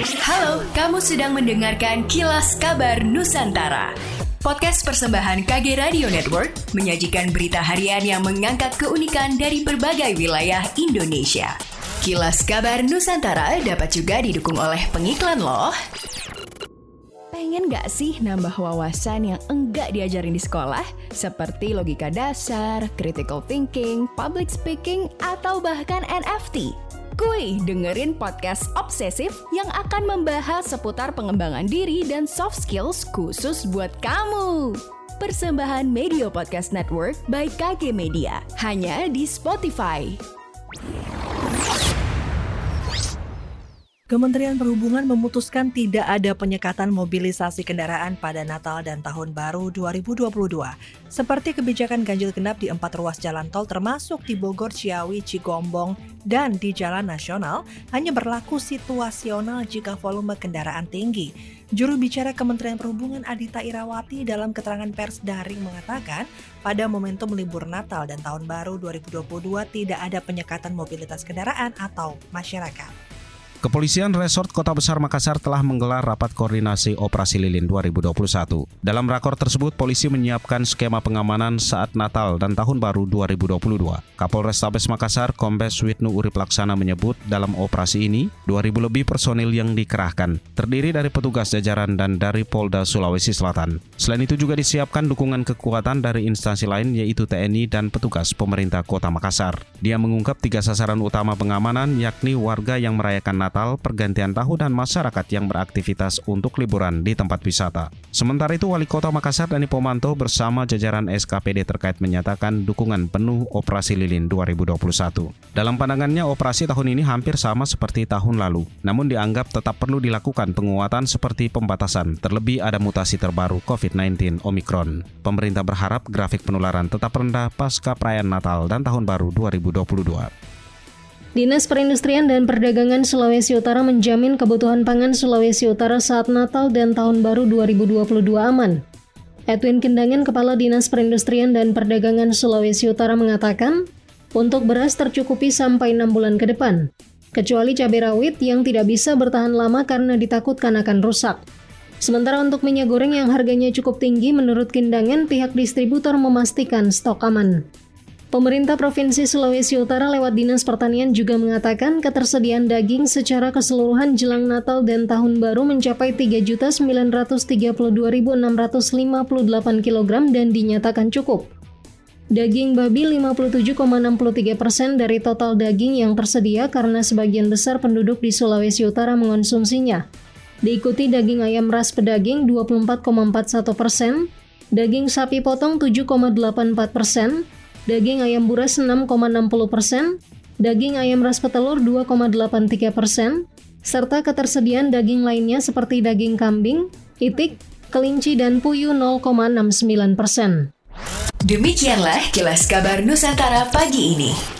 Halo, kamu sedang mendengarkan Kilas Kabar Nusantara. Podcast persembahan KG Radio Network menyajikan berita harian yang mengangkat keunikan dari berbagai wilayah Indonesia. Kilas Kabar Nusantara dapat juga didukung oleh pengiklan loh. Pengen gak sih nambah wawasan yang enggak diajarin di sekolah? Seperti logika dasar, critical thinking, public speaking, atau bahkan NFT? Kuy, dengerin podcast Obsesif yang akan membahas seputar pengembangan diri dan soft skills khusus buat kamu. Persembahan Media Podcast Network by KG Media, hanya di Spotify. Kementerian Perhubungan memutuskan tidak ada penyekatan mobilisasi kendaraan pada Natal dan Tahun Baru 2022, seperti kebijakan ganjil genap di empat ruas jalan tol termasuk di Bogor, Ciawi, Cigombong, dan di jalan nasional hanya berlaku situasional jika volume kendaraan tinggi. Juru bicara Kementerian Perhubungan Adita Irawati dalam keterangan pers daring mengatakan, pada momentum libur Natal dan Tahun Baru 2022 tidak ada penyekatan mobilitas kendaraan atau masyarakat. Kepolisian Resort Kota Besar Makassar telah menggelar rapat koordinasi operasi lilin 2021. Dalam rakor tersebut, polisi menyiapkan skema pengamanan saat Natal dan Tahun Baru 2022. Kapolrestabes Makassar, Kombes Wisnu Urip Laksana menyebut dalam operasi ini, 2.000 lebih personil yang dikerahkan, terdiri dari petugas jajaran dan dari Polda Sulawesi Selatan. Selain itu juga disiapkan dukungan kekuatan dari instansi lain yaitu TNI dan petugas pemerintah Kota Makassar. Dia mengungkap tiga sasaran utama pengamanan yakni warga yang merayakan Natal Natal, pergantian tahun dan masyarakat yang beraktivitas untuk liburan di tempat wisata. Sementara itu, Wali Kota Makassar Dani Pomanto bersama jajaran SKPD terkait menyatakan dukungan penuh operasi lilin 2021. Dalam pandangannya, operasi tahun ini hampir sama seperti tahun lalu, namun dianggap tetap perlu dilakukan penguatan seperti pembatasan, terlebih ada mutasi terbaru COVID-19 Omicron. Pemerintah berharap grafik penularan tetap rendah pasca perayaan Natal dan Tahun Baru 2022. Dinas Perindustrian dan Perdagangan Sulawesi Utara menjamin kebutuhan pangan Sulawesi Utara saat Natal dan Tahun Baru 2022 aman. Edwin Kendangan, Kepala Dinas Perindustrian dan Perdagangan Sulawesi Utara mengatakan, untuk beras tercukupi sampai 6 bulan ke depan, kecuali cabai rawit yang tidak bisa bertahan lama karena ditakutkan akan rusak. Sementara untuk minyak goreng yang harganya cukup tinggi, menurut Kendangan, pihak distributor memastikan stok aman. Pemerintah Provinsi Sulawesi Utara lewat Dinas Pertanian juga mengatakan ketersediaan daging secara keseluruhan jelang Natal dan Tahun Baru mencapai 3.932.658 kg dan dinyatakan cukup. Daging babi 57,63 persen dari total daging yang tersedia karena sebagian besar penduduk di Sulawesi Utara mengonsumsinya. Diikuti daging ayam ras pedaging 24,41 persen, daging sapi potong 7,84 persen, daging ayam buras 6,60 persen, daging ayam ras petelur 2,83 persen, serta ketersediaan daging lainnya seperti daging kambing, itik, kelinci, dan puyuh 0,69 persen. Demikianlah kilas kabar Nusantara pagi ini.